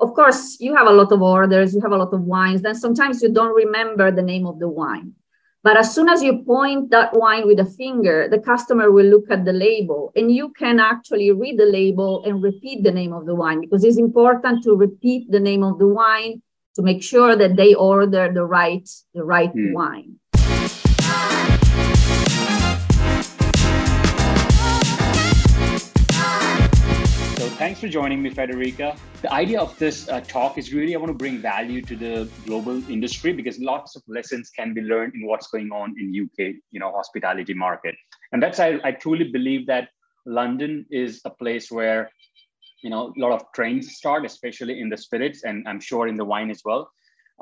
of course, you have a lot of orders, you have a lot of wines, then sometimes you don't remember the name of the wine. But as soon as you point that wine with a finger, the customer will look at the label and you can actually read the label and repeat the name of the wine because it's important to repeat the name of the wine to make sure that they order the right the right mm. wine. Thanks for joining me, Federica. The idea of this uh, talk is really I want to bring value to the global industry because lots of lessons can be learned in what's going on in UK, you know, hospitality market. And that's I, I truly believe that London is a place where you know a lot of trends start, especially in the spirits, and I'm sure in the wine as well.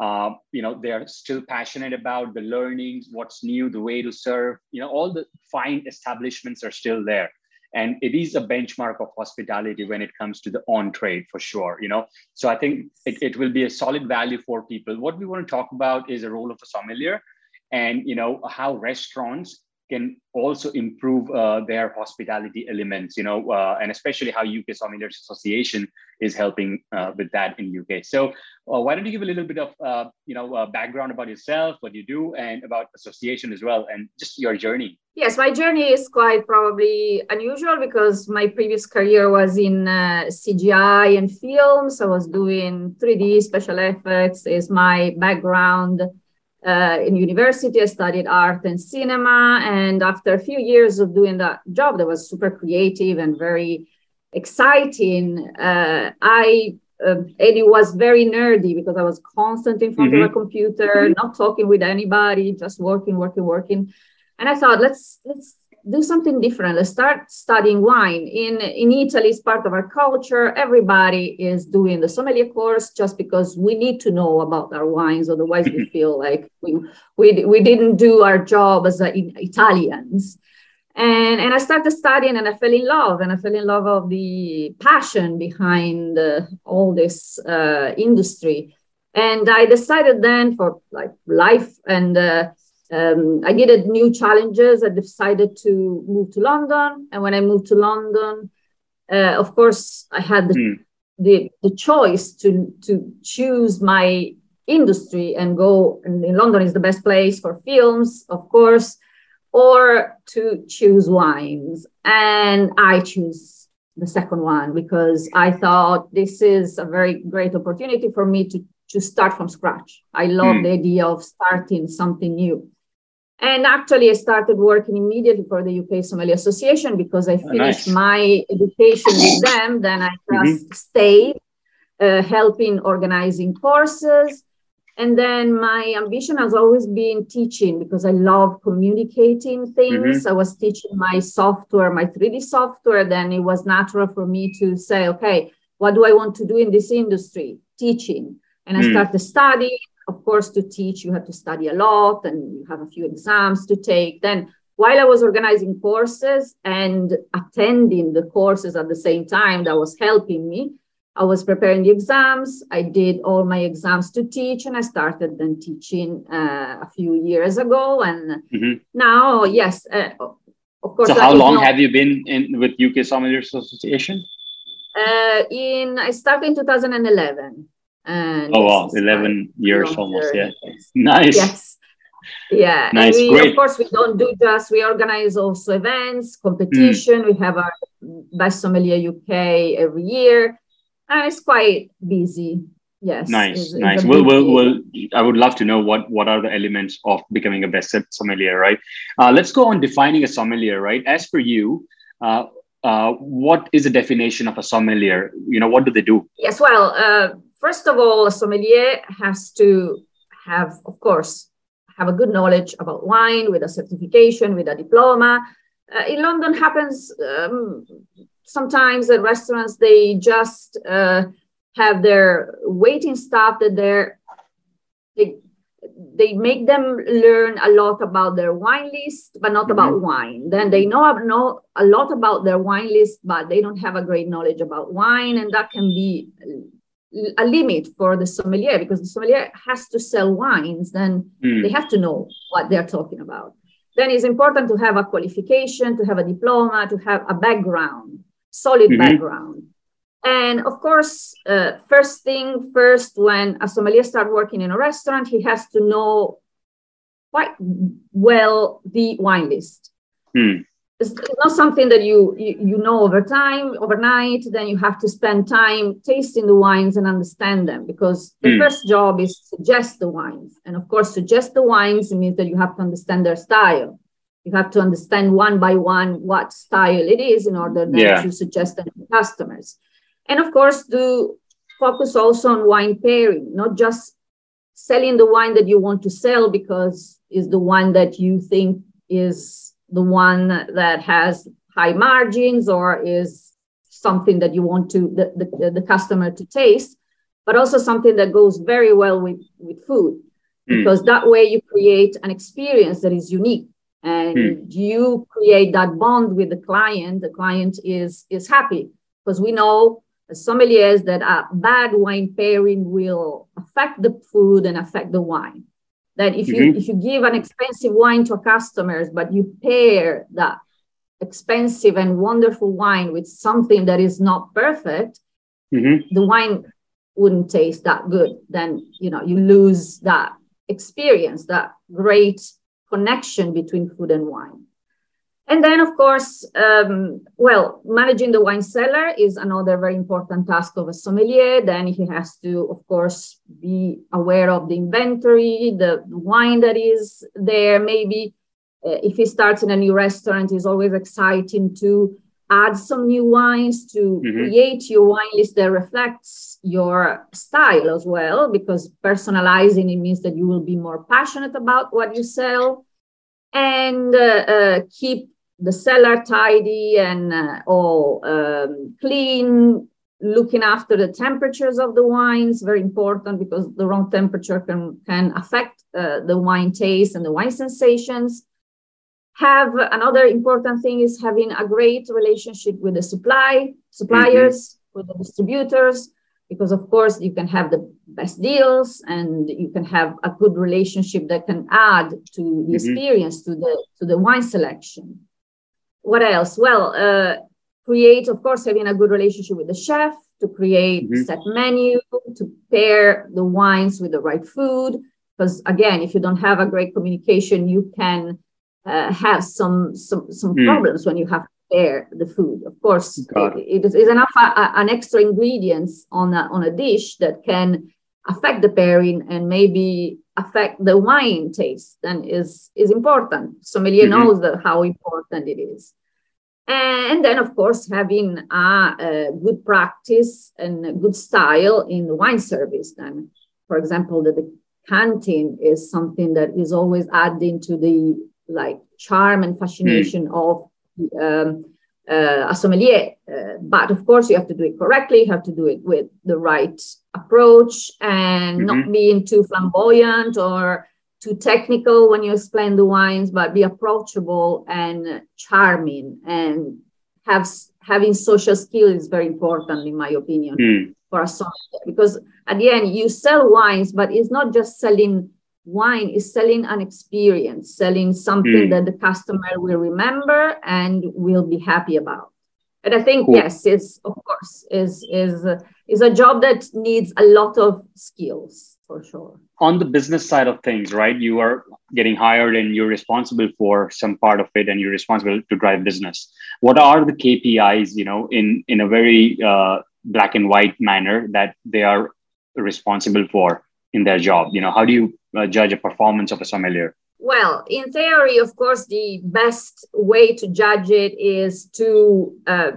Uh, you know, they're still passionate about the learnings, what's new, the way to serve. You know, all the fine establishments are still there and it is a benchmark of hospitality when it comes to the on trade for sure you know? So i think it, it will be a solid value for people. What we want to talk about is the role of a sommelier and you know how restaurants can also improve uh, their hospitality elements, you know, uh, and especially how UK Sommeliers Association is helping uh, with that in UK. So, uh, why don't you give a little bit of, uh, you know, uh, background about yourself, what you do, and about association as well, and just your journey? Yes, my journey is quite probably unusual because my previous career was in CGI and films. I was doing 3D special effects. Is my background uh, in university, I studied art and cinema. And after a few years of doing that job that was super creative and very exciting, uh, I uh, and it was very nerdy because I was constantly in front mm-hmm. of a computer, mm-hmm. not talking with anybody, just working, working, working. And I thought, let's let's do something different. Let's start studying wine. In, in Italy, it's part of our culture. Everybody is doing the sommelier course just because we need to know about our wines. Otherwise, we feel like we, we, we didn't do our job as Italians. And, and I started studying and I fell in love and I fell in love of the passion behind uh, all this uh, industry. And I decided then for like life and uh, um, I needed new challenges. I decided to move to London. And when I moved to London, uh, of course, I had the, mm. the, the, choice to, to choose my industry and go. And in London is the best place for films, of course, or to choose wines. And I choose the second one because I thought this is a very great opportunity for me to to start from scratch. I love mm. the idea of starting something new. And actually, I started working immediately for the UK Sommelier Association because I finished oh, nice. my education with them. Then I mm-hmm. just mm-hmm. stayed uh, helping organizing courses. And then my ambition has always been teaching because I love communicating things. Mm-hmm. I was teaching my software, my 3D software. Then it was natural for me to say, okay, what do I want to do in this industry? Teaching. And I mm. started studying of course, to teach, you have to study a lot and you have a few exams to take. Then, while I was organizing courses and attending the courses at the same time, that was helping me. I was preparing the exams. I did all my exams to teach, and I started then teaching uh, a few years ago. And mm-hmm. now, yes, uh, of course. So, how long not, have you been in with UK Sommeliers Association? Uh, in I started in 2011. And oh wow, eleven years almost. Yeah, nice. Yes. Yeah, nice. We, Great. Of course, we don't do just. We organize also events, competition. Mm. We have our best sommelier UK every year, and it's quite busy. Yes. Nice, it's, nice. It's we'll, we'll, we'll, I would love to know what what are the elements of becoming a best sommelier, right? Uh, let's go on defining a sommelier, right? As for you, uh, uh, what is the definition of a sommelier? You know, what do they do? Yes, well, uh, first of all, a sommelier has to have, of course, have a good knowledge about wine with a certification, with a diploma. Uh, in London happens um, sometimes at restaurants, they just uh, have their waiting staff that they're, they, they make them learn a lot about their wine list, but not mm-hmm. about wine. Then they know, know a lot about their wine list, but they don't have a great knowledge about wine. And that can be a limit for the sommelier because the sommelier has to sell wines then mm. they have to know what they're talking about then it's important to have a qualification to have a diploma to have a background solid mm-hmm. background And of course, uh, first thing first, when a sommelier starts working in a restaurant, he has to know quite well the wine list. Hmm. It's not something that you, you, you know over time, overnight. Then you have to spend time tasting the wines and understand them because the Hmm. first job is to suggest the wines. And of course, suggest the wines means that you have to understand their style. You have to understand one by one what style it is in order then Yeah. to suggest them to customers. And of course, do focus also on wine pairing, not just selling the wine that you want to sell because is the one that you think is the one that has high margins or is something that you want to the, the, the customer to taste but also something that goes very well with with food. Hmm. because that way you create an experience that is unique. And you create that bond with the client. The client is is happy. Because we know as sommeliers that a bad wine pairing will affect the food and affect the wine that if you Mhm. if you give an expensive wine to a customers but you pair that expensive and wonderful wine with something that is not perfect Mhm. the wine wouldn't taste that good then you know you lose that experience that great connection between food and wine and then of course um, well managing the wine cellar is another very important task of a sommelier. Then he has to of course be aware of the inventory the wine that is there. Maybe uh, if he starts in a new restaurant it's always exciting to add some new wines to Mhm. create your wine list that reflects your style as well because personalizing it means that you will be more passionate about what you sell. And uh, uh, keep the cellar tidy and uh, all um, clean looking after the temperatures of the wines very important because the wrong temperature can can affect uh, the wine taste and the wine sensations. Have another important thing is having a great relationship with the supply suppliers with the distributors because of course you can have the best deals and you can have a good relationship that can add to the Mhm. experience to the to the wine selection what else well uh, create of course having a good relationship with the chef to create Mhm. set menu to pair the wines with the right food because again if you don't have a great communication you can uh, have some some some Hmm. problems when you have to pair the food of course it, it is, enough a, a- an extra ingredients on a, on a dish that can affect the pairing and maybe affect the wine taste then is is important. Sommelier Mhm. knows that how important it is. And then of course having a, a good practice and a good style in the wine service then. For example the decanting is something that is always adding to the like charm and fascination of um, uh, a sommelier. Uh, but of course you have to do it correctly you have to do it with the right approach and not being too flamboyant or too technical when you explain the wines, but be approachable and charming. And have having social skill is very important in my opinion Hmm. for a sommelier. Because at the end you sell wines, but it's not just selling wine, is selling an experience, selling something Mm. that the customer will remember and will be happy about. And I think Cool. yes, it's of course is is is a job that needs a lot of skills for sure. On the business side of things, right? You are getting hired and you're responsible for some part of it and you're responsible to drive business. What are the KPIs, you know, in, in a very uh, black and white manner that they are responsible for in their job? You know, how do you uh, judge a performance of a sommelier? Well, in theory, of course, the best way to judge it is to uh,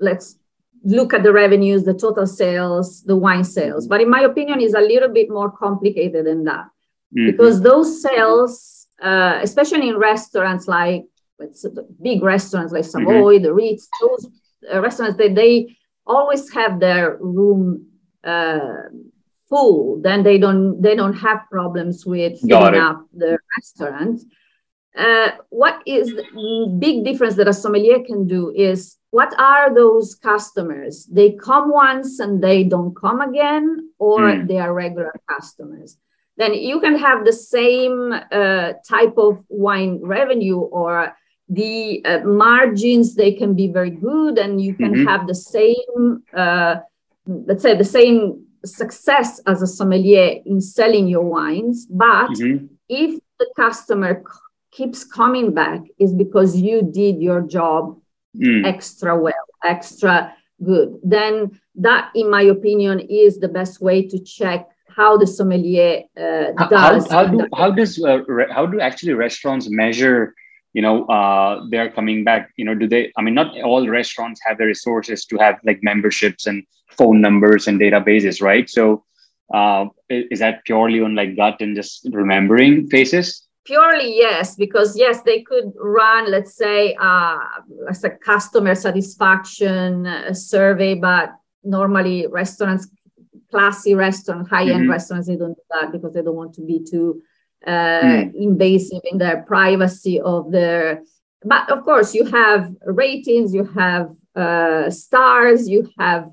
let's look at the revenues, the total sales, the wine sales. But in my opinion, is a little bit more complicated than that Mhm. because those sales, uh, especially in restaurants like let's say the big restaurants like Savoy, the Ritz, those uh, restaurants, they, they always have their room uh, full. Then they don't they don't have problems with filling up the restaurant. Uh, what is the big difference that a sommelier can do is what are those customers? They come once and they don't come again, or Hmm. they are regular customers. Then you can have the same uh, type of wine revenue or the uh, margins they can be very good and you can mm-hmm. have the same uh, let's say the same success as a sommelier in selling your wines but mm-hmm. if the customer c- keeps coming back is because you did your job mm. extra well extra good then that in my opinion is the best way to check how the sommelier uh, does how, how do how does uh, re- how do actually restaurants measure you know uh, they're coming back you know do they i mean not all restaurants have the resources to have like memberships and phone numbers and databases right so uh, is that purely on like gut and just remembering faces purely yes because yes they could run let's say uh, as a customer satisfaction uh, survey but normally restaurants classy restaurant high-end mm-hmm. restaurants they don't do that because they don't want to be too uh, mm. invasive in their privacy of their but of course you have ratings you have uh, stars you have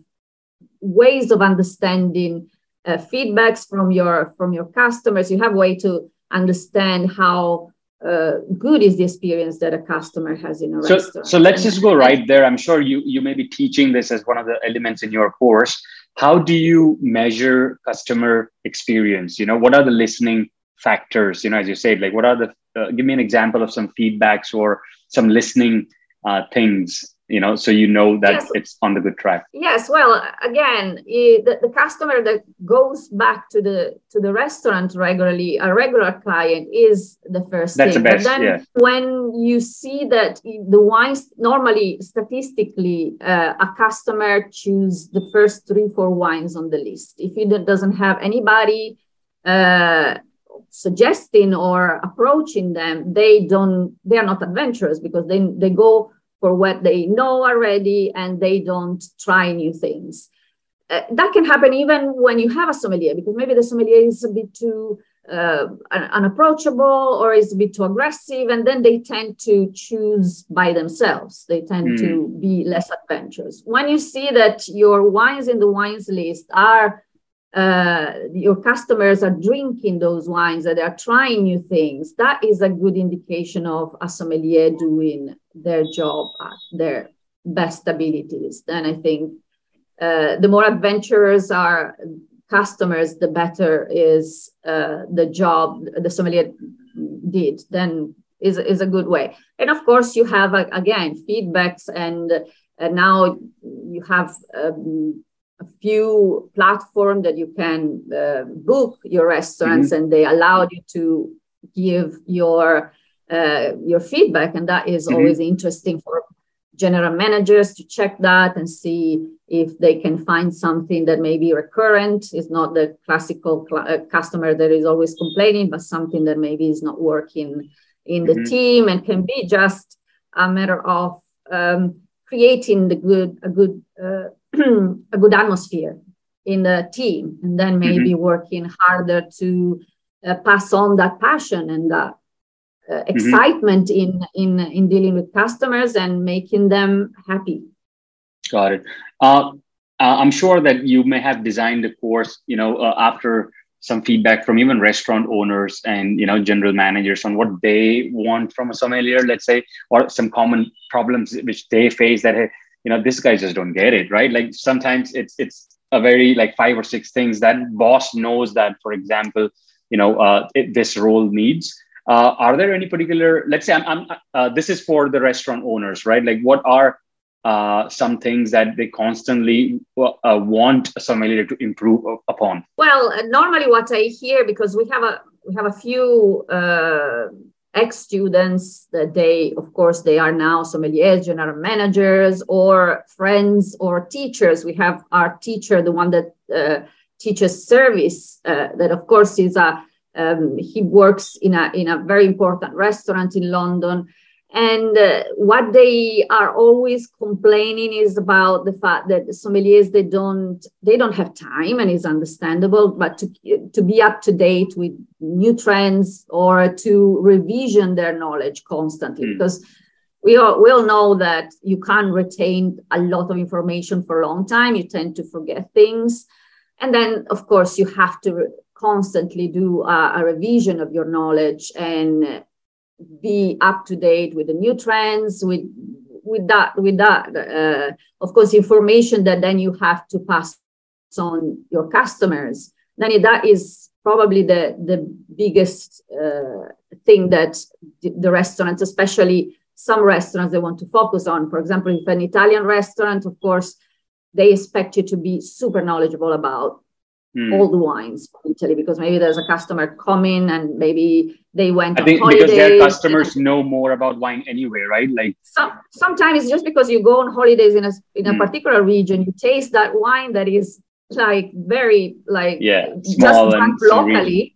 ways of understanding uh, feedbacks from your from your customers you have way to understand how uh, good is the experience that a customer has in a so, restaurant. So let's just go right there. I'm sure you you may be teaching this as one of the elements in your course. How do you measure customer experience? You know, what are the listening factors you know as you said like what are the uh, give me an example of some feedbacks or some listening uh, things you know so you know that yes. it's on the good track yes well again the, the customer that goes back to the to the restaurant regularly a regular client is the first That's thing the best, but then yeah. when you see that the wines normally statistically uh, a customer choose the first three four wines on the list if it doesn't have anybody uh, suggesting or approaching them, they don't, they are not adventurous because they, they go for what they know already and they don't try new things. Uh, that can happen even when you have a sommelier because maybe the sommelier is a bit too uh, unapproachable or is a bit too aggressive and then they tend to choose by themselves they tend mm. to be less adventurous when you see that your wines in the wines list are uh, your customers are drinking those wines, that they are trying new things, that is a good indication of a sommelier doing their job at their best abilities. Then I think uh, the more adventurous are customers, the better is uh, the job the sommelier did. Then is is a good way. And of course, you have uh, again feedbacks, and uh, now you have. Um, a few platforms that you can uh, book your restaurants mm-hmm. and they allowed you to give your uh, your feedback and that is mm-hmm. always interesting for general managers to check that and see if they can find something that may be recurrent is not the classical cl- uh, customer that is always complaining but something that maybe is not working in the mm-hmm. team and can be just a matter of um, creating the good a good uh, a good atmosphere in the team and then maybe mm-hmm. working harder to uh, pass on that passion and that uh, mm-hmm. excitement mm-hmm. in, in in dealing with customers and making them happy got it uh, uh i'm sure that you may have designed the course you know uh, after some feedback from even restaurant owners and you know general managers on what they want from a sommelier let's say or some common problems which they face that hey, you know this guys just don't get it right? Like sometimes it's it's a very like five or six things that boss knows that for example you know uh, it, this role needs. Uh, are there any particular let's say i'm, I'm uh, this is for the restaurant owners right? Like what are uh, some things that they constantly uh, want a sommelier to improve upon? Well uh, normally what i hear because we have a we have a few ex-students that they of course they are now sommeliers general managers or friends or teachers. We have our teacher the one that uh, teaches service uh, that of course is a um, he works in a in a very important restaurant in london and uh, what they are always complaining is about the fact that the sommeliers they don't they don't have time and it's understandable but to, to be up to date with new trends or to revision their knowledge constantly. Mm. because we all, we all know that you can't retain a lot of information for a long time. You tend to forget things. And then of course you have to constantly do a, a revision of your knowledge and be up to date with the new trends with with that with that uh, of course information that then you have to pass on your customers. Then that is probably the the biggest uh, thing that the restaurants especially some restaurants they want to focus on. For example if an italian restaurant of course they expect you to be super knowledgeable about mm. all the wines from Italy because maybe there's a customer coming and maybe they went. I think because their customers know more about wine anyway, right? Like some, sometimes just because you go on holidays in a in a mm. particular region, you taste that wine that is like very like yeah just drunk locally.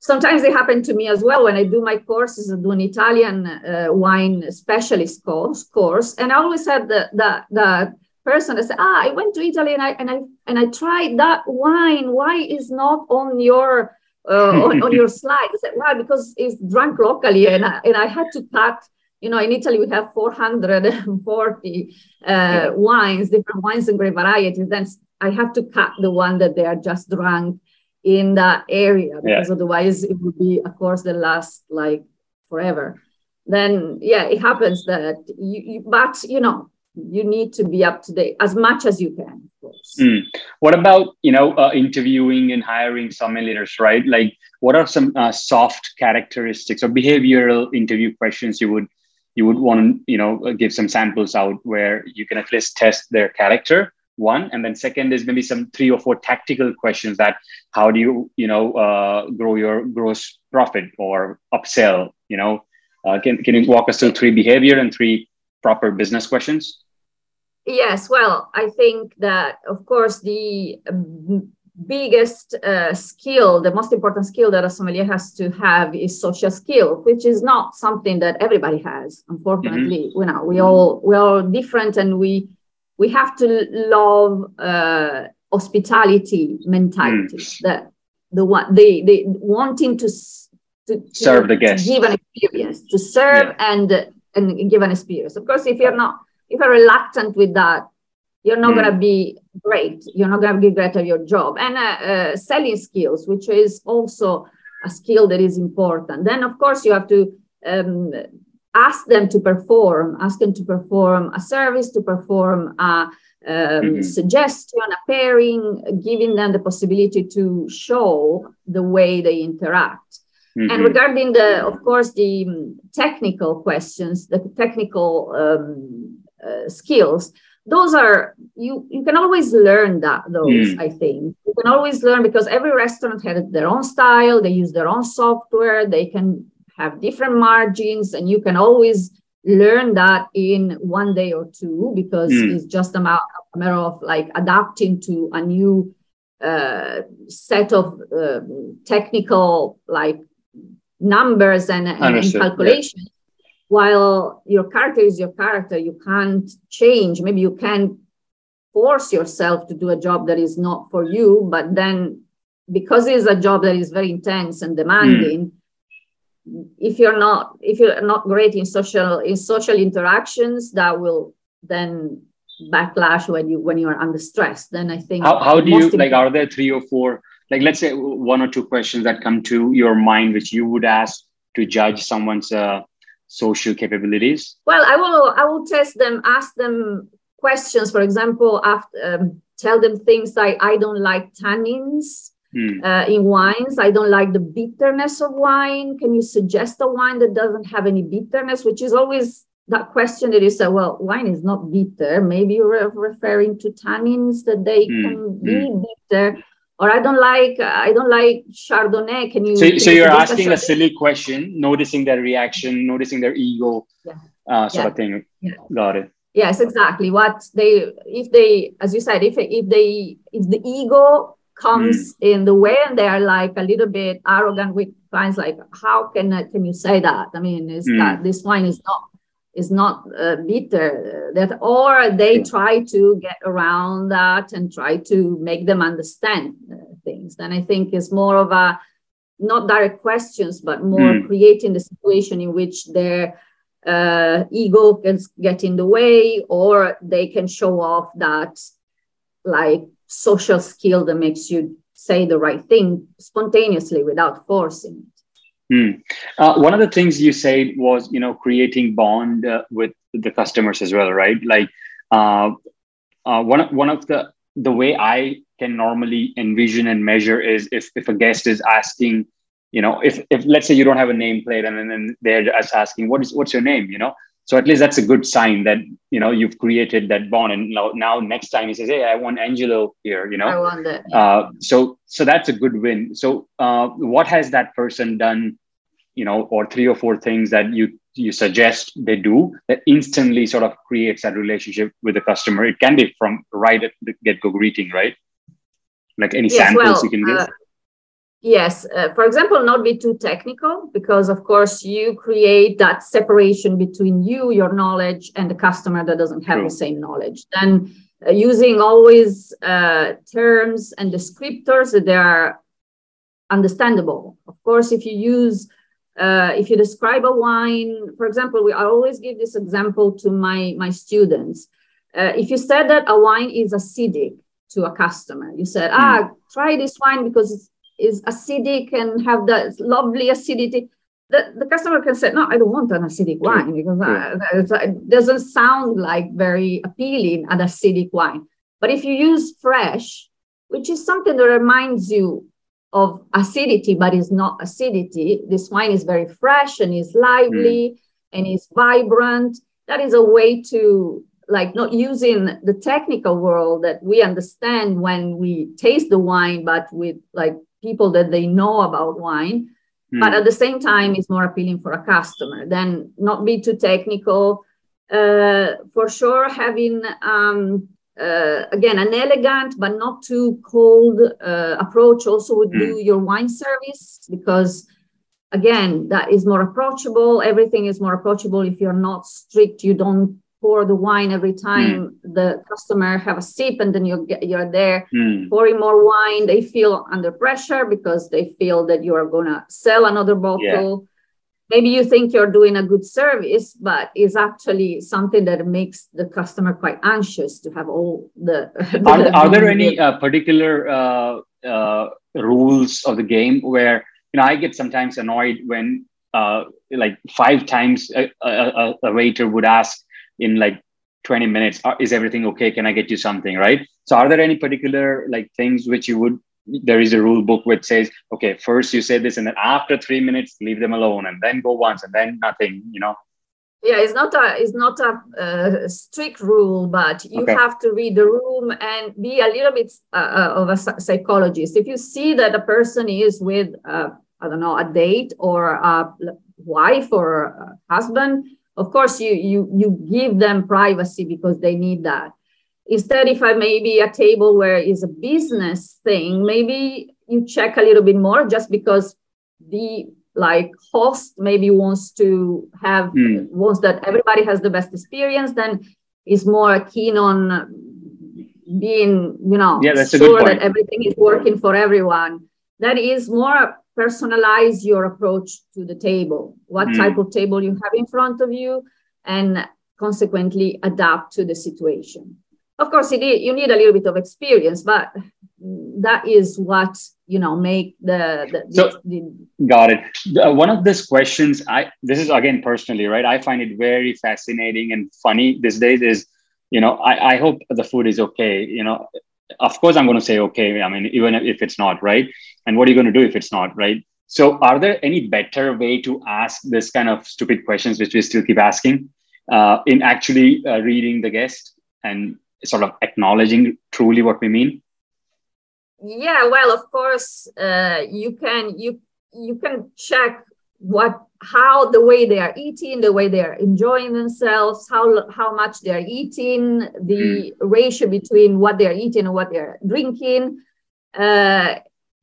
Sometimes they happen to me as well when I do my courses. I do an Italian uh, wine specialist course, course, and I always have the the the person that said, ah, I went to Italy and I and I and I tried that wine. Why is not on your uh, on, on your slide? I said, well, because it's drunk locally, and I, and I had to cut. You know, in Italy we have 440 uh, wines, different wines and grape varieties. Then I have to cut the one that they are just drunk in that area because yeah. otherwise it would be, of course, the last like forever. Then yeah, it happens that you, you but you know you need to be up to date as much as you can of course. Mm. what about you know uh, interviewing and hiring sommeliers right? Like what are some uh, soft characteristics or behavioral interview questions you would you would want to you know give some samples out where you can at least test their character one? And then second is maybe some three or four tactical questions that how do you you know uh, grow your gross profit or upsell you know? Uh, can, can you walk us through three behavior and three proper business questions Yes, well, I think that, of course, the um, biggest uh, skill, the most important skill that a sommelier has to have is social skill, which is not something that everybody has. Unfortunately, mm-hmm. you know, we all we are different, and we we have to love uh, hospitality mentality. Mm. That the one the the wanting to to, to serve the guest, give an experience, to serve yeah. and and give an experience. Of course, if you're not if you're reluctant with that, you're not mm. going to be great. You're not going to be great at your job. And uh, uh, selling skills, which is also a skill that is important. Then, of course, you have to um, ask them to perform, ask them to perform a service, to perform a um, mm-hmm. suggestion, a pairing, giving them the possibility to show the way they interact. Mm-hmm. And regarding the, of course, the technical questions, the technical um, uh, skills those are you you can always learn that those mm. i think you can always learn because every restaurant has their own style they use their own software they can have different margins and you can always learn that in one day or two because mm. it's just a matter, of like adapting to a new uh, set of uh, technical like numbers and, and calculations while your character is your character you can't change maybe you can force yourself to do a job that is not for you but then because it's a job that is very intense and demanding mm. if you're not if you're not great in social in social interactions that will then backlash when you when you are under stress then i think how, how do you like are there three or four like let's say one or two questions that come to your mind which you would ask to judge someone's uh, social capabilities? Well, I will I will test them, ask them questions. For example, after, um, tell them things like I don't like tannins. Mm. Uh, in wines, I don't like the bitterness of wine. Can you suggest a wine that doesn't have any bitterness? Which is always that question that you uh, well, wine is not bitter. Maybe you're referring to tannins that they mm. can be mm. bitter or I don't like I don't like Chardonnay. Can you? So, so you're asking a, a, silly question, noticing their reaction, noticing their ego, yeah. uh, sort yeah. of thing. Yeah. Got it. Yes, exactly. What they, if they, as you said, if if they, if the ego comes mm. in the way and they are like a little bit arrogant with clients, like how can can you say that? I mean, is mm. that this wine is not is not uh, bitter that or they try to get around that and try to make them understand uh, things. Then i think it's more of a not direct questions but more mm. creating the situation in which their uh, ego can get in the way or they can show off that like social skill that makes you say the right thing spontaneously without forcing Mm. Uh, one of the things you said was, you know, creating bond uh, with the customers as well, right? Like uh, uh, one of one of the the way I can normally envision and measure is if if a guest is asking, you know, if if let's say you don't have a nameplate and then they're just asking, what is what's your name, you know? So at least that's a good sign that you know you've created that bond. And now, now next time he says, "Hey, I want Angelo here," you know. I want that. Uh, so so that's a good win. So uh, what has that person done? You know, or three or four things that you you suggest they do that instantly sort of creates that relationship with the customer. It can be from right at the get go greeting, right? Like any yes, samples well, you can give. Uh, Yes, uh, for example, not be too technical because, of course, you create that separation between you, your knowledge, and the customer that doesn't have True. the same knowledge. Then, uh, using always uh, terms and descriptors that they are understandable. Of course, if you use uh, if you describe a wine, for example, we I always give this example to my my students. Uh, if you said that a wine is acidic to a customer, you said, mm. "Ah, try this wine because it's is acidic and have that lovely acidity, the, the customer can say, no, I don't want an acidic wine because uh, it doesn't sound like very appealing, an acidic wine. But if you use fresh, which is something that reminds you of acidity, but is not acidity, this wine is very fresh and is lively mm. and is vibrant. That is a way to like not using the technical world that we understand when we taste the wine, but with like people that they know about wine mm. but at the same time it's more appealing for a customer then not be too technical uh, for sure having um, uh, again an elegant but not too cold uh, approach also would mm. do your wine service because again that is more approachable everything is more approachable if you're not strict you don't pour the wine every time mm. the customer have a sip and then you get, you're there mm. pouring more wine they feel under pressure because they feel that you are going to sell another bottle yeah. maybe you think you're doing a good service but it's actually something that makes the customer quite anxious to have all the, the are, are there any uh, particular uh, uh, rules of the game where you know i get sometimes annoyed when uh, like five times a, a, a waiter would ask in like 20 minutes uh, is everything okay? Can i get you something? Right? So are there any particular like things which you would there is a rule book which says okay first you say this and then after three minutes leave them alone and then go once and then nothing you know? Yeah it's not a it's not a uh, strict rule but you okay. have to read the room and be a little bit uh, uh of a psychologist. If you see that a person is with uh, i don't know a date or a wife or a husband of course you you you give them privacy because they need that. Instead if i maybe a table where is a business thing maybe you check a little bit more just because the like host maybe wants to have mm. wants that everybody has the best experience then is more keen on being you know yeah, sure that everything is working for everyone. That is more personalize your approach to the table, what mm. type of table you have in front of you, and consequently adapt to the situation. Of course, it is, you need a little bit of experience, but that is what you know make the, the, so, the, the got it. Uh, one of these questions i this is again personally right? I find it very fascinating and funny these days is you know i, I hope the food is okay you know. Of course i'm going to say okay i mean even if it's not right and what are you going to do if it's not right? So are there any better way to ask this kind of stupid questions which we still keep asking? Uh, in actually uh, reading the guest and sort of acknowledging truly what we mean? Yeah well of course uh, you can you you can check what how the way they are eating the way they are enjoying themselves how how much they are eating the mm. ratio between what they are eating and what they're drinking. Uh,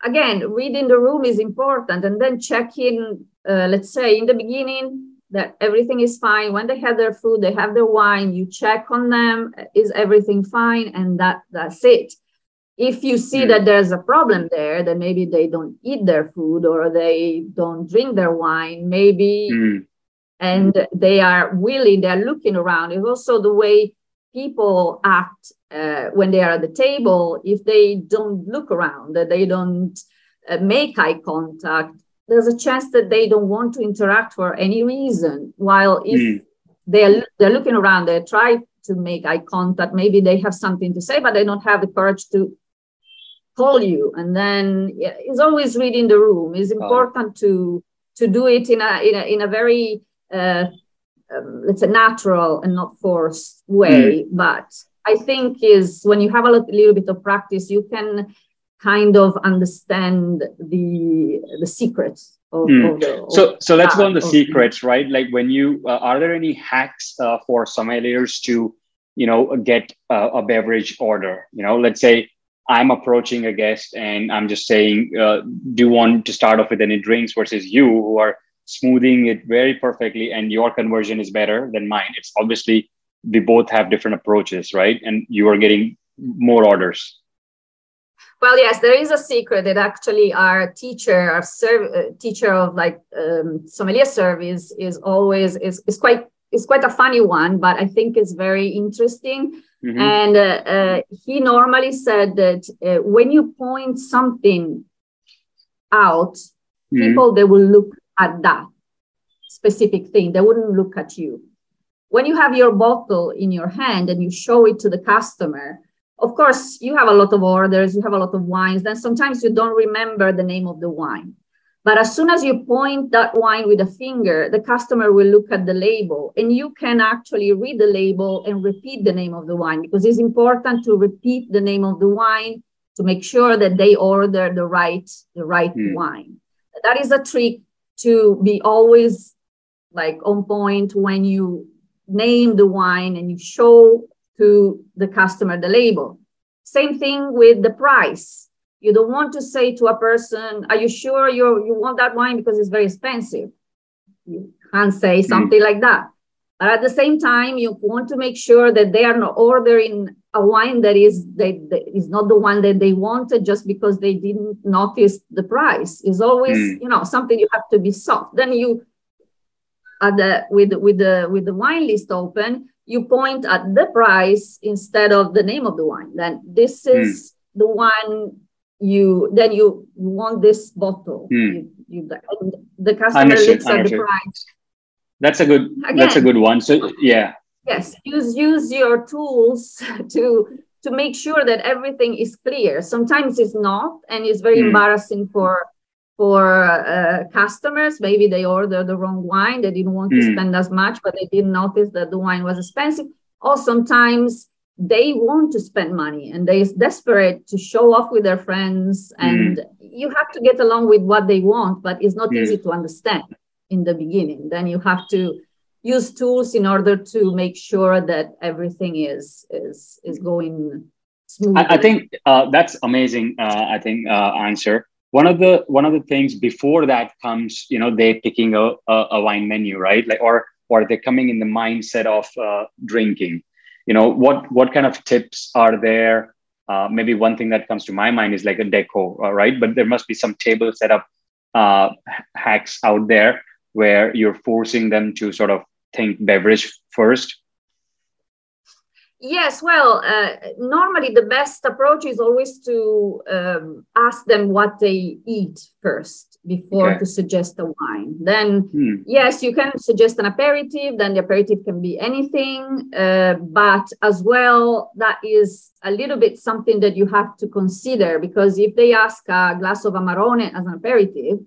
again reading the room is important and then checking uh, let's say in the beginning that everything is fine when they have their food they have their wine you check on them is everything fine and that that's it if you see mm. that there's a problem there then maybe they don't eat their food or they don't drink their wine maybe mm. and they are willing they're looking around it's also the way people act uh, when they are at the table if they don't look around that they don't uh, make eye contact there's a chance that they don't want to interact for any reason. While if mm. they're they're looking around, they try to make eye contact. Maybe they have something to say, but they don't have the courage to call you. And then yeah, it's always reading the room. It's important to to do it in a in a, in a very uh, um, let's say natural and not forced way. Mm. But I think is when you have a little bit of practice, you can kind of understand the the secrets of, mm. of the, so so let's go on the secrets right? Like when you uh, are there any hacks uh, for sommeliers to you know get uh, a beverage order? You know let's say i'm approaching a guest and i'm just saying uh, do you want to start off with any drinks versus you who are smoothing it very perfectly and your conversion is better than mine? It's obviously we both have different approaches right and you are getting more orders well, yes, there is a secret that actually our teacher, our serv- uh, teacher of like um, sommelier service, is always is, is quite is quite a funny one, but I think it's very interesting. Mm-hmm. And uh, uh, he normally said that uh, when you point something out, mm-hmm. people they will look at that specific thing. They wouldn't look at you. When you have your bottle in your hand and you show it to the customer, of course, you have a lot of orders, you have a lot of wines, then sometimes you don't remember the name of the wine. But as soon as you point that wine with a finger, the customer will look at the label and you can actually read the label and repeat the name of the wine because it's important to repeat the name of the wine to make sure that they order the right the right mm. wine. That is a trick to be always like on point when you name the wine and you show to the customer the label. Same thing with the price. You don't want to say to a person, "Are you sure you you want that wine because it's very expensive?" You can't say hmm. something mm. like that. But at the same time, you want to make sure that they are not ordering a wine that is they, that is not the one that they wanted just because they didn't notice the price. Is always mm. you know something you have to be soft. Then you at the with with the with the wine list open, you point at the price instead of the name of the wine. Then this hmm. is mm. the one you then you want this bottle. Mm. You, you, the customer Understood. looks at the price. That's a good Again, that's a good one. So yeah. Yes, use use your tools to to make sure that everything is clear. Sometimes it's not, and it's very mm. embarrassing for for uh, customers. Maybe they ordered the wrong wine. They didn't want to mm. spend as much, but they didn't notice that the wine was expensive. Or sometimes they want to spend money and they're desperate to show off with their friends. Hmm. And mm. you have to get along with what they want, but it's not mm. easy to understand in the beginning. Then you have to use tools in order to make sure that everything is is is going smoothly. I, I think uh, that's amazing. Uh, I think uh, answer one of the one of the things before that comes you know they're picking a, a, a wine menu right? Like or or they're coming in the mindset of uh, drinking. You know what what kind of tips are there? Uh, maybe one thing that comes to my mind is like a deco uh, right? But there must be some table setup uh, hacks out there where you're forcing them to sort of think beverage first Yes, well, uh, normally the best approach is always to um, ask them what they eat first before okay. to suggest a wine. Then, hmm. yes, you can suggest an aperitif, then the aperitif can be anything. Uh, but as well, that is a little bit something that you have to consider because if they ask a glass of Amarone as an aperitif,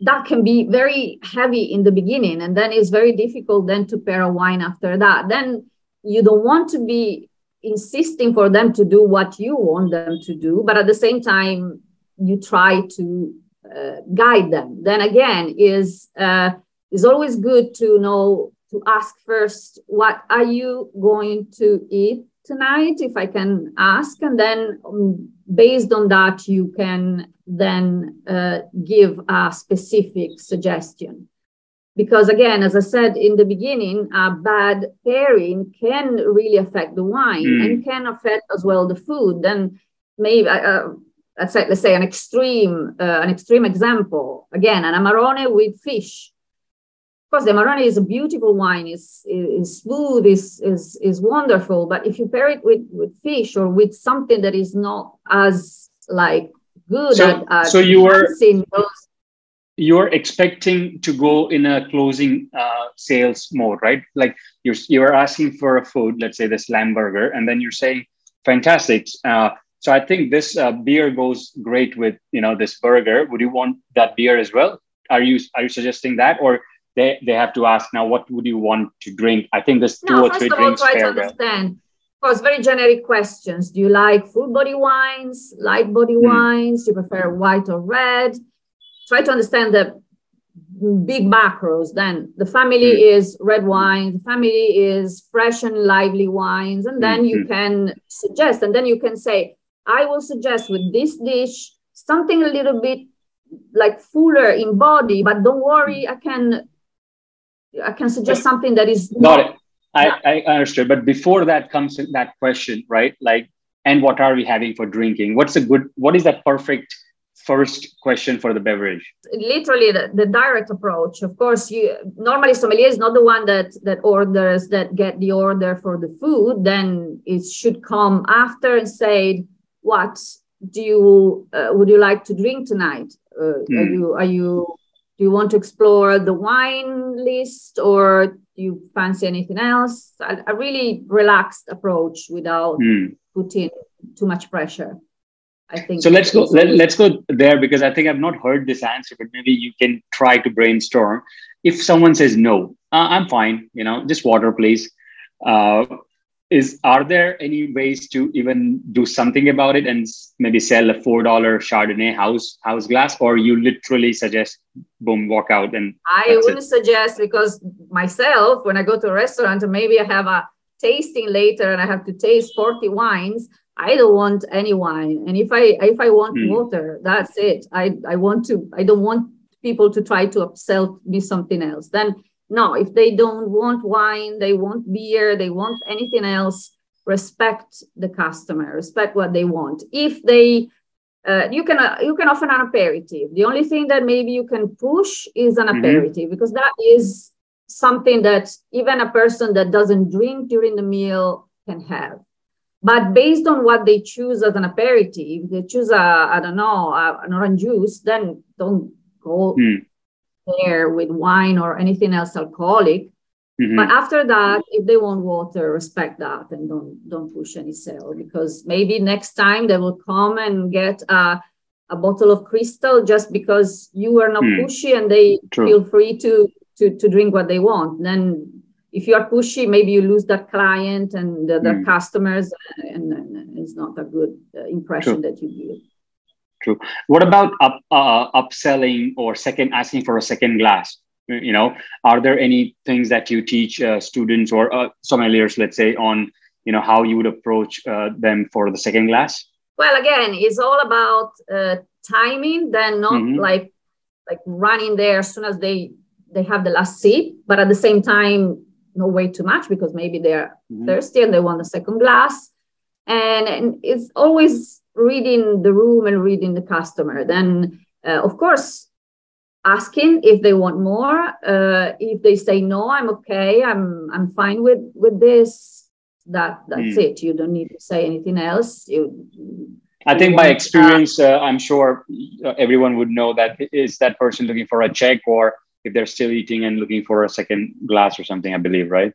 that can be very heavy in the beginning, and then it's very difficult then to pair a wine after that. Then you don't want to be insisting for them to do what you want them to do but at the same time you try to uh, guide them. Then again is uh, is always good to know to ask first what are you going to eat tonight if i can ask? And then um, based on that you can then uh, give a specific suggestion because again as i said in the beginning a bad pairing can really affect the wine mm. and can affect as well the food. Then maybe uh, uh, let's say let's say an extreme uh, an extreme example. Again an amarone with fish. Of course the amarone is a beautiful wine is is smooth is is is wonderful. But if you pair it with with fish or with something that is not as like good so, at, so you were those you're expecting to go in a closing uh, sales mode, right? Like you're you're asking for a food, let's say this lamb burger, and then you're saying, "Fantastic." Uh, so I think this uh, beer goes great with you know this burger. Would you want that beer as well? Are you are you suggesting that, or they, they have to ask now what would you want to drink? I think there's two no, or three drinks. First of all, try to understand. Of course, very generic questions. Do you like full body wines, light body mm. wines? Do you prefer white or red? Try to understand the big macros then the family mm. is red wine the family is fresh and lively wines and then mm-hmm. you can suggest and then you can say i will suggest with this dish something a little bit like fuller in body but don't worry i can i can suggest something that is got it I, I understood but before that comes that question right like and what are we having for drinking what's a good what is that perfect first question for the beverage? Literally, the, the, direct approach. Of course, you normally sommelier is not the one that that orders that get the order for the food. Then it should come after and say, "What do you uh, would you like to drink tonight? Uh, mm. Are hmm. you are you do you want to explore the wine list or do you fancy anything else?" A, a really relaxed approach without mm. putting too much pressure. I think. So let's go. Let, let's go there because I think I've not heard this answer, but maybe you can try to brainstorm. If someone says no, uh, I'm fine. You know, just water, please. Uh, is are there any ways to even do something about it and maybe sell a four dollar Chardonnay house house glass, or you literally suggest boom walk out and I wouldn't it. suggest because myself when I go to a restaurant and maybe I have a tasting later and I have to taste 40 wines, I don't want any wine. And if I if I want mm. water, that's it. I, I want to, I don't want people to try to upsell me something else. Then no, if they don't want wine, they want beer, they want anything else, respect the customer, respect what they want. If they uh, you can uh, you can offer an aperitif. The only thing that maybe you can push is an mm-hmm. aperitif because that is something that even a person that doesn't drink during the meal can have. But based on what they choose as an aperitif, they choose a I don't know a, an orange juice, then don't go mm. there with wine or anything else alcoholic. Mm-hmm. But after that, if they want water, respect that and don't don't push any sale because maybe next time they will come and get a, a bottle of Cristal just because you are not mm. pushy and they True. feel free to to to drink what they want. Then if you are pushy, maybe you lose that client and the, the mm. customers, and, and, it's not a good uh, impression True. that you give. True. What about up, uh, upselling or second asking for a second glass? You know, are there any things that you teach uh, students or uh, sommeliers, let's say, on you know how you would approach uh, them for the second glass? Well, again, it's all about uh, timing. Then not mm-hmm. like like running there as soon as they they have the last sip, but at the same time no way too much because maybe they're mm-hmm. thirsty and they want a second glass. And, and it's always reading the room and reading the customer. Then, uh, of course, asking if they want more. Uh, if they say no, I'm okay. I'm I'm fine with with this. That that's mm. it. You don't need to say anything else. You. I think by experience, uh, I'm sure everyone would know that is that person looking for a check or if they're still eating and looking for a second glass or something, I believe, right?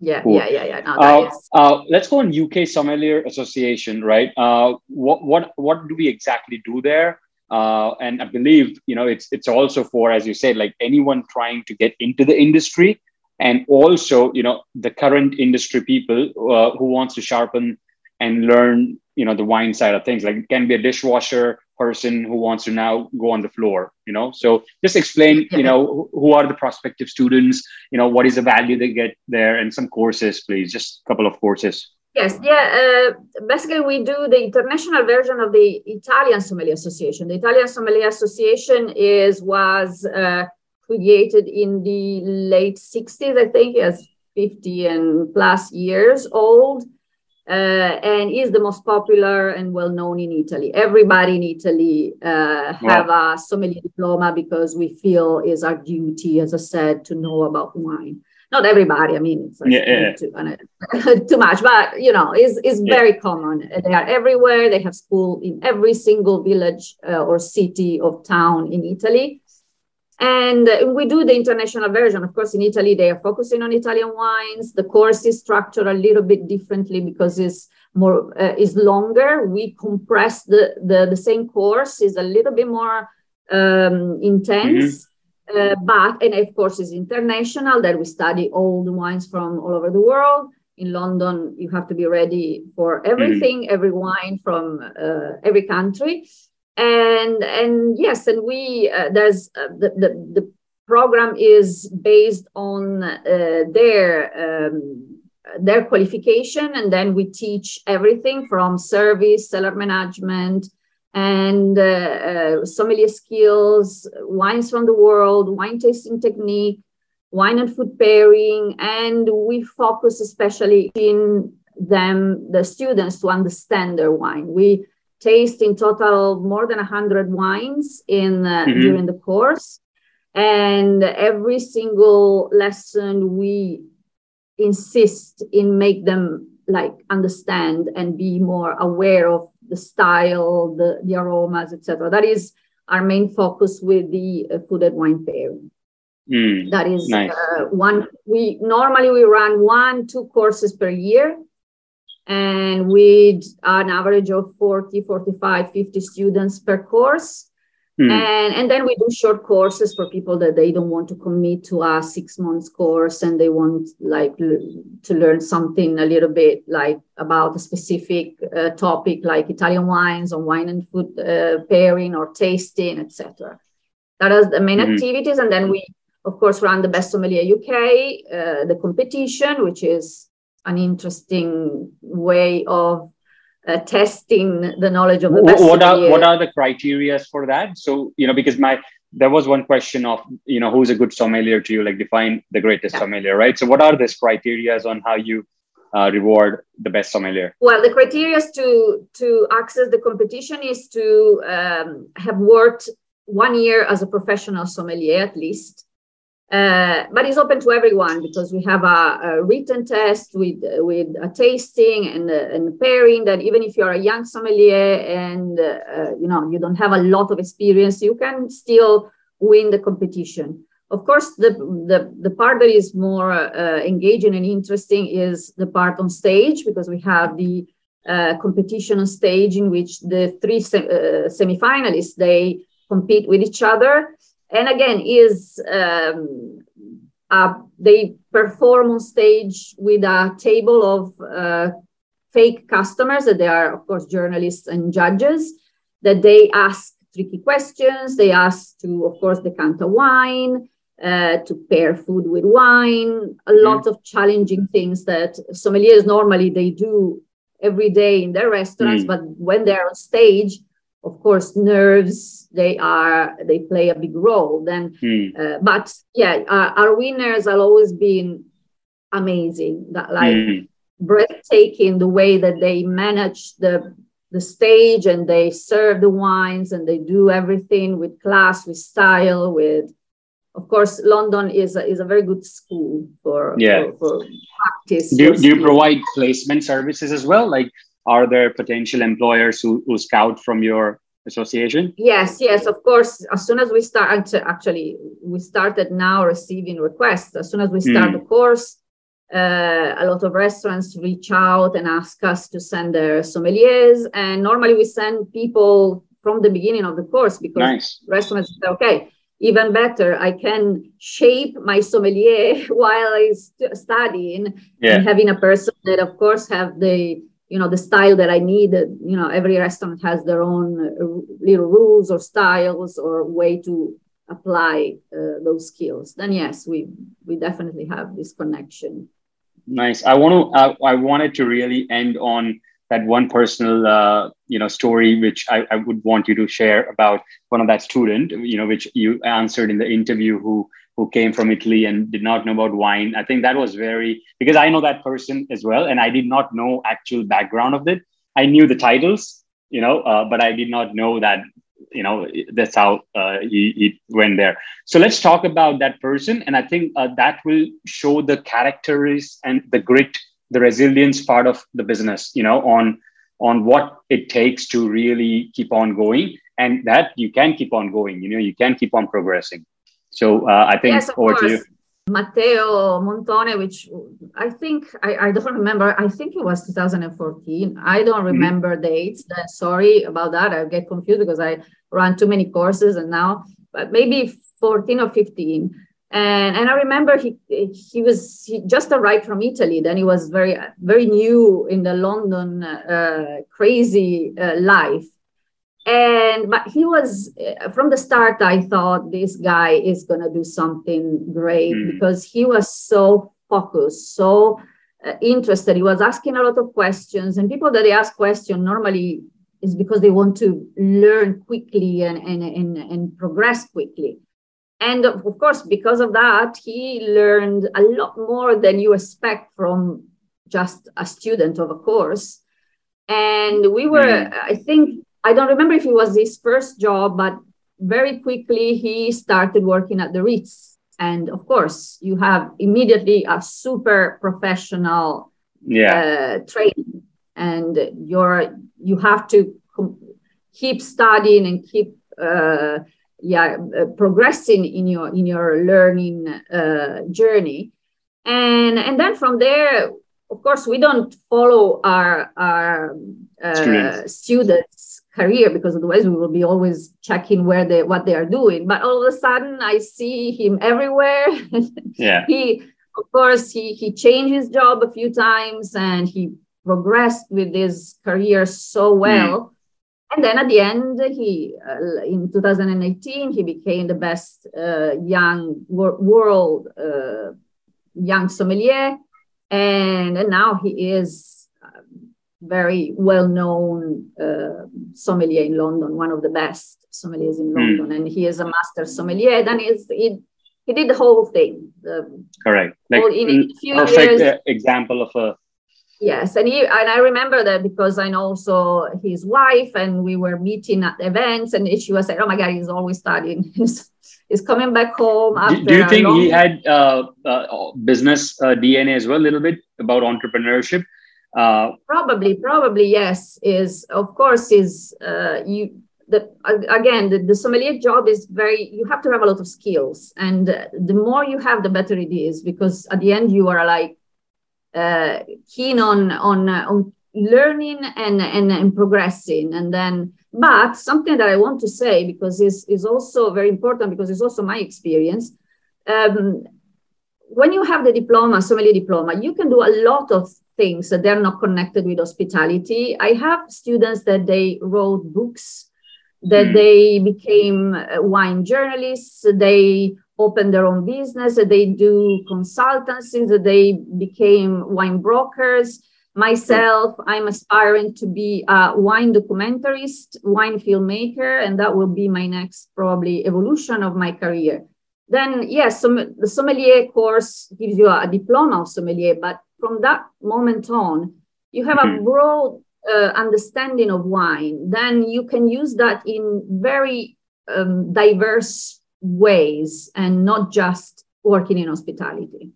Yeah, cool. yeah, yeah, yeah. No, uh, uh, let's go on UK Sommelier Association, right? Uh, what what what do we exactly do there? Uh, and I believe you know it's it's also for, as you said, like anyone trying to get into the industry, and also you know the current industry people uh, who wants to sharpen and learn you know the wine side of things. Like it can be a dishwasher, person who wants to now go on the floor you know? So just explain you know who are the prospective students you know what is the value they get there and some courses please just a couple of courses. Yes yeah uh, basically we do the international version of the italian sommelier association. The italian sommelier association is was uh, created in the late 60s i think as 50 and plus years old uh, and is the most popular and well known in Italy. Everybody in Italy uh, have a sommelier diploma because we feel is our duty, as I said, to know about wine. Not everybody. I mean, it's yeah, yeah. Too, too, much, but you know, is is yeah. very common. They are everywhere. They have school in every single village uh, or city of town in Italy. And we do the international version. Of course, in Italy, they are focusing on Italian wines. The course is structured a little bit differently because it's more uh, is longer. We compress the, the the same course is a little bit more um, intense. Mm-hmm. Uh, but and of course is international that we study all the wines from all over the world in london you have to be ready for everything mm-hmm. every wine from uh, every country and and yes and we uh, there's uh, the, the, the program is based on uh, their um, their qualification. And then we teach everything from service cellar management and uh, uh, sommelier skills wines from the world wine tasting technique wine and food pairing. And we focus especially in them the students to understand their wine. We taste in total more than 100 wines in uh, mm-hmm. during the course. And every single lesson we insist in make them like understand and be more aware of the style the, the aromas etc that is our main focus with the uh, food and wine pairing mm, that is nice. uh, one we normally we run one two courses per year and with an average of 40 45 50 students per course mm. and and then we do short courses for people that they don't want to commit to a six months course and they want like to learn something a little bit like about a specific uh, topic like italian wines or wine and food uh, pairing or tasting etc that is the main mm. activities and then we of course run the best sommelier uk uh, the competition which is an interesting way of uh, testing the knowledge of the best what are what are the criteria for that? So you know because my there was one question of you know who's a good sommelier to you? Like define the greatest yeah. sommelier right? So what are these criteria on how you uh, reward the best sommelier? Well the criteria to to access the competition is to um, have worked one year as a professional sommelier at least uh, but it's open to everyone because we have a, a written test with with a tasting and, and pairing that even if you're a young sommelier and uh, you know you don't have a lot of experience, you can still win the competition. Of course, the the, the part that is more uh, engaging and interesting is the part on stage because we have the uh, competition on stage in which the three se- uh, semifinalists they compete with each other and again is um, uh, they perform on stage with a table of uh, fake customers that they are of course journalists and judges that they ask tricky questions they ask to of course decant a wine uh, to pair food with wine a mm-hmm. lot of challenging things that sommeliers normally they do every day in their restaurants mm. but when they're on stage of course nerves they are they play a big role then mm. uh, but yeah our, our, winners have always been amazing that like mm. breathtaking the way that they manage the the stage and they serve the wines and they do everything with class with style with of course london is a, is a very good school for yeah for, for practice do, do you provide placement services as well like are there potential employers who, who scout from your association yes yes of course as soon as we start actually we started now receiving requests as soon as we start mm. the course uh, a lot of restaurants reach out and ask us to send their sommeliers and normally we send people from the beginning of the course because nice. restaurants say okay even better i can shape my sommelier while i st- studying yeah. and having a person that of course have the you know the style that i need you know every restaurant has their own uh, little rules or styles or way to apply uh, those skills then yes we we definitely have this connection. Nice. I want to uh, i wanted to really end on that one personal uh, you know story which I, I would want you to share about one of that student you know which you answered in the interview who who came from Italy and did not know about wine. I think that was very because I know that person as well, and I did not know actual background of it. I knew the titles, you know, uh, but I did not know that you know that's how uh, he, he went there. So let's talk about that person, and I think uh, that will show the characteristics and the grit, the resilience part of the business, you know, on on what it takes to really keep on going, and that you can keep on going. You know, you can keep on progressing. So uh, I think yes, over to you. Matteo Montone, which I think I, I, don't remember. I think it was 2014. I don't mm-hmm. remember mm-hmm. dates. sorry about that. I get confused because I run too many courses and now, but maybe 14 or 15. And, and I remember he he was he just arrived from Italy. Then he was very very new in the London uh, crazy uh, life and but he was uh, from the start i thought this guy is going to do something great mm. because he was so focused so uh, interested he was asking a lot of questions and people that they ask questions normally is because they want to learn quickly and, and, and, and progress quickly and of course because of that he learned a lot more than you expect from just a student of a course and we were mm. i think I don't remember if it was his first job, but very quickly he started working at the Ritz. And of course, you have immediately a super professional yeah. uh, training, and you're you have to keep studying and keep uh, yeah uh, progressing in your in your learning uh, journey. And and then from there, of course, we don't follow our our uh, students. students career because otherwise we will be always checking where they what they are doing but all of a sudden i see him everywhere yeah he of course he he changed his job a few times and he progressed with his career so hmm. well mm. and then at the end he uh, in 2018 he became the best uh, young wor- world uh, young sommelier and, and now he is very well-known uh, sommelier in London, one of the best sommeliers in hmm. London, mm. and he is a master sommelier. Then he's, he he did the whole thing. Correct. Like in a few perfect years, uh, example of a. Yes, and he and I remember that because I know also his wife, and we were meeting at events, and she was saying, "Oh my God, he's always studying." he's, he's coming back home. After do, do you think long... he had uh, uh, business uh, DNA as well, a little bit about entrepreneurship? Uh, probably, probably yes. Is of course is uh, you the again the, the sommelier job is very you have to have a lot of skills and uh, the more you have the better it is because at the end you are like uh, keen on on uh, on learning and, and and progressing and then but something that i want to say because is is also very important because it's also my experience um, when you have the diploma sommelier diploma you can do a lot of things that they're not connected with hospitality. I have students that they wrote books, that mm. they became uh, wine journalists, they opened their own business, that they do consultancies, that they became wine brokers. Myself, I'm aspiring to be a wine documentarist, wine filmmaker, and that will be my next probably evolution of my career. Then, yes, som- the sommelier course gives you a, a diploma of sommelier, but from that moment on, you have mm-hmm. a broad uh, understanding of wine, then you can use that in very um, diverse ways and not just working in hospitality.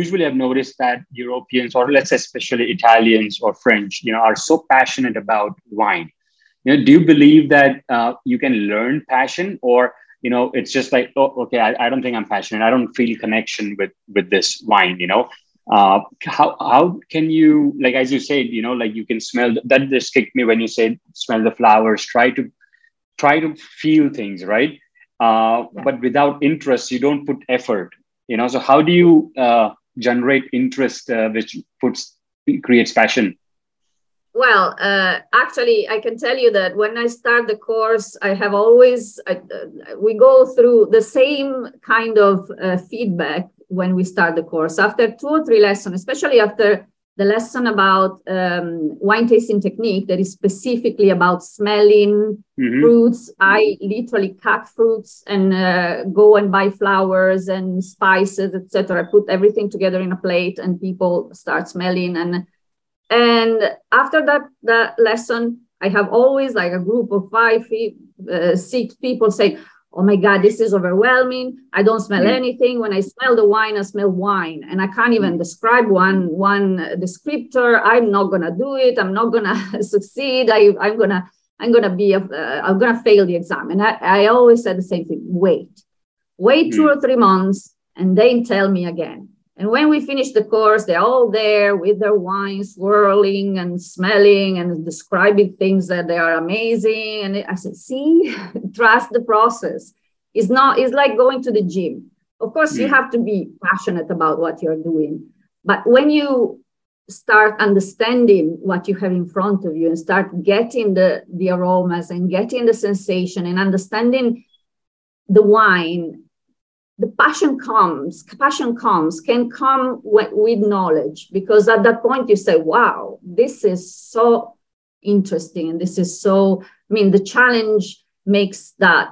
Usually, I've noticed that Europeans, or let's say especially Italians or French, you know, are so passionate about wine. You know, do you believe that uh, you can learn passion, or you know, it's just like, oh, okay, I, I don't think I'm passionate. I don't feel connection with with this wine. You know, uh, how how can you like as you said you know like you can smell that just kicked me when you said smell the flowers try to try to feel things right uh, yeah. but without interest you don't put effort you know so how do you uh, generate interest uh, which puts creates passion well uh, actually i can tell you that when i start the course i have always uh, we go through the same kind of feedback when we start the course. After two or three lessons, especially after the lesson about um, wine tasting technique that is specifically about smelling mm-hmm. fruits. I literally cut fruits and uh, go and buy flowers and spices, etc. I put everything together in a plate, and people start smelling. and And after that, that lesson, I have always like a group of five, uh, six people say, oh my god this is overwhelming i don't smell mm. anything when i smell the wine i smell wine and i can't even mm. describe one one descriptor i'm not gonna do it i'm not gonna succeed I, i'm gonna i'm gonna be a, uh, i'm gonna fail the exam and I, I always said the same thing wait wait two mm. or three months, and then tell me again. And when we finish the course, they're all there with their wine swirling and smelling and describing things that they are amazing. And I said, see, trust the process. It's not, it's like going to the gym. Of course, mm. you have to be passionate about what you're doing. But when you start understanding what you have in front of you and start getting the, the aromas and getting the sensation and understanding the wine the passion comes passion comes can come with, with knowledge because at that point you say wow this is so interesting and this is so i mean the challenge makes that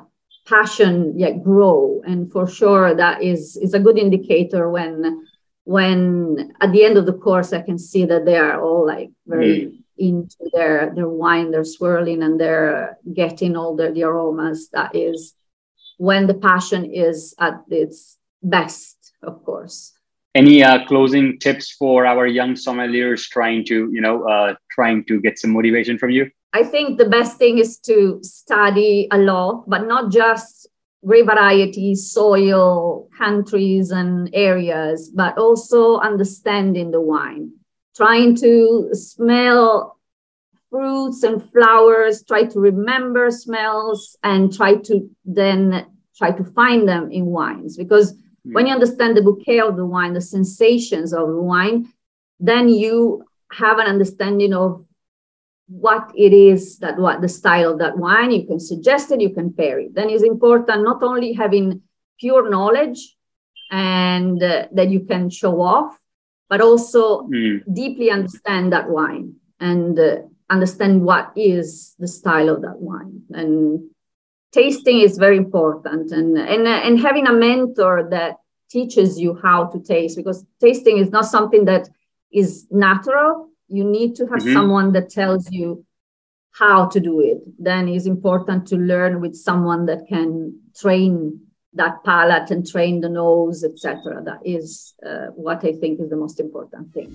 passion yeah, grow and for sure that is is a good indicator when when at the end of the course i can see that they are all like very mm. into their their wine they're swirling and they're getting all the, the aromas that is when the passion is at its best, of course. Any uh, closing tips for our young sommeliers trying to, you know, uh, trying to get some motivation from you? I think the best thing is to study a lot, but not just grape varieties, soil, countries, and areas, but also understanding the wine, trying to smell fruits and flowers, try to remember smells and try to then try to find them in wines. Because mm. when you understand the bouquet of the wine, the sensations of the wine, then you have an understanding of what it is that what the style of that wine you can suggest it you can pair it then it's important not only having pure knowledge and uh, that you can show off but also mm. deeply understand that wine and uh, understand what is the style of that wine. And tasting is very important. And and and having a mentor that teaches you how to taste because tasting is not something that is natural. You need to have mm-hmm. someone that tells you how to do it. Then it's important to learn with someone that can train that palate and train the nose etc that is uh, what i think is the most important thing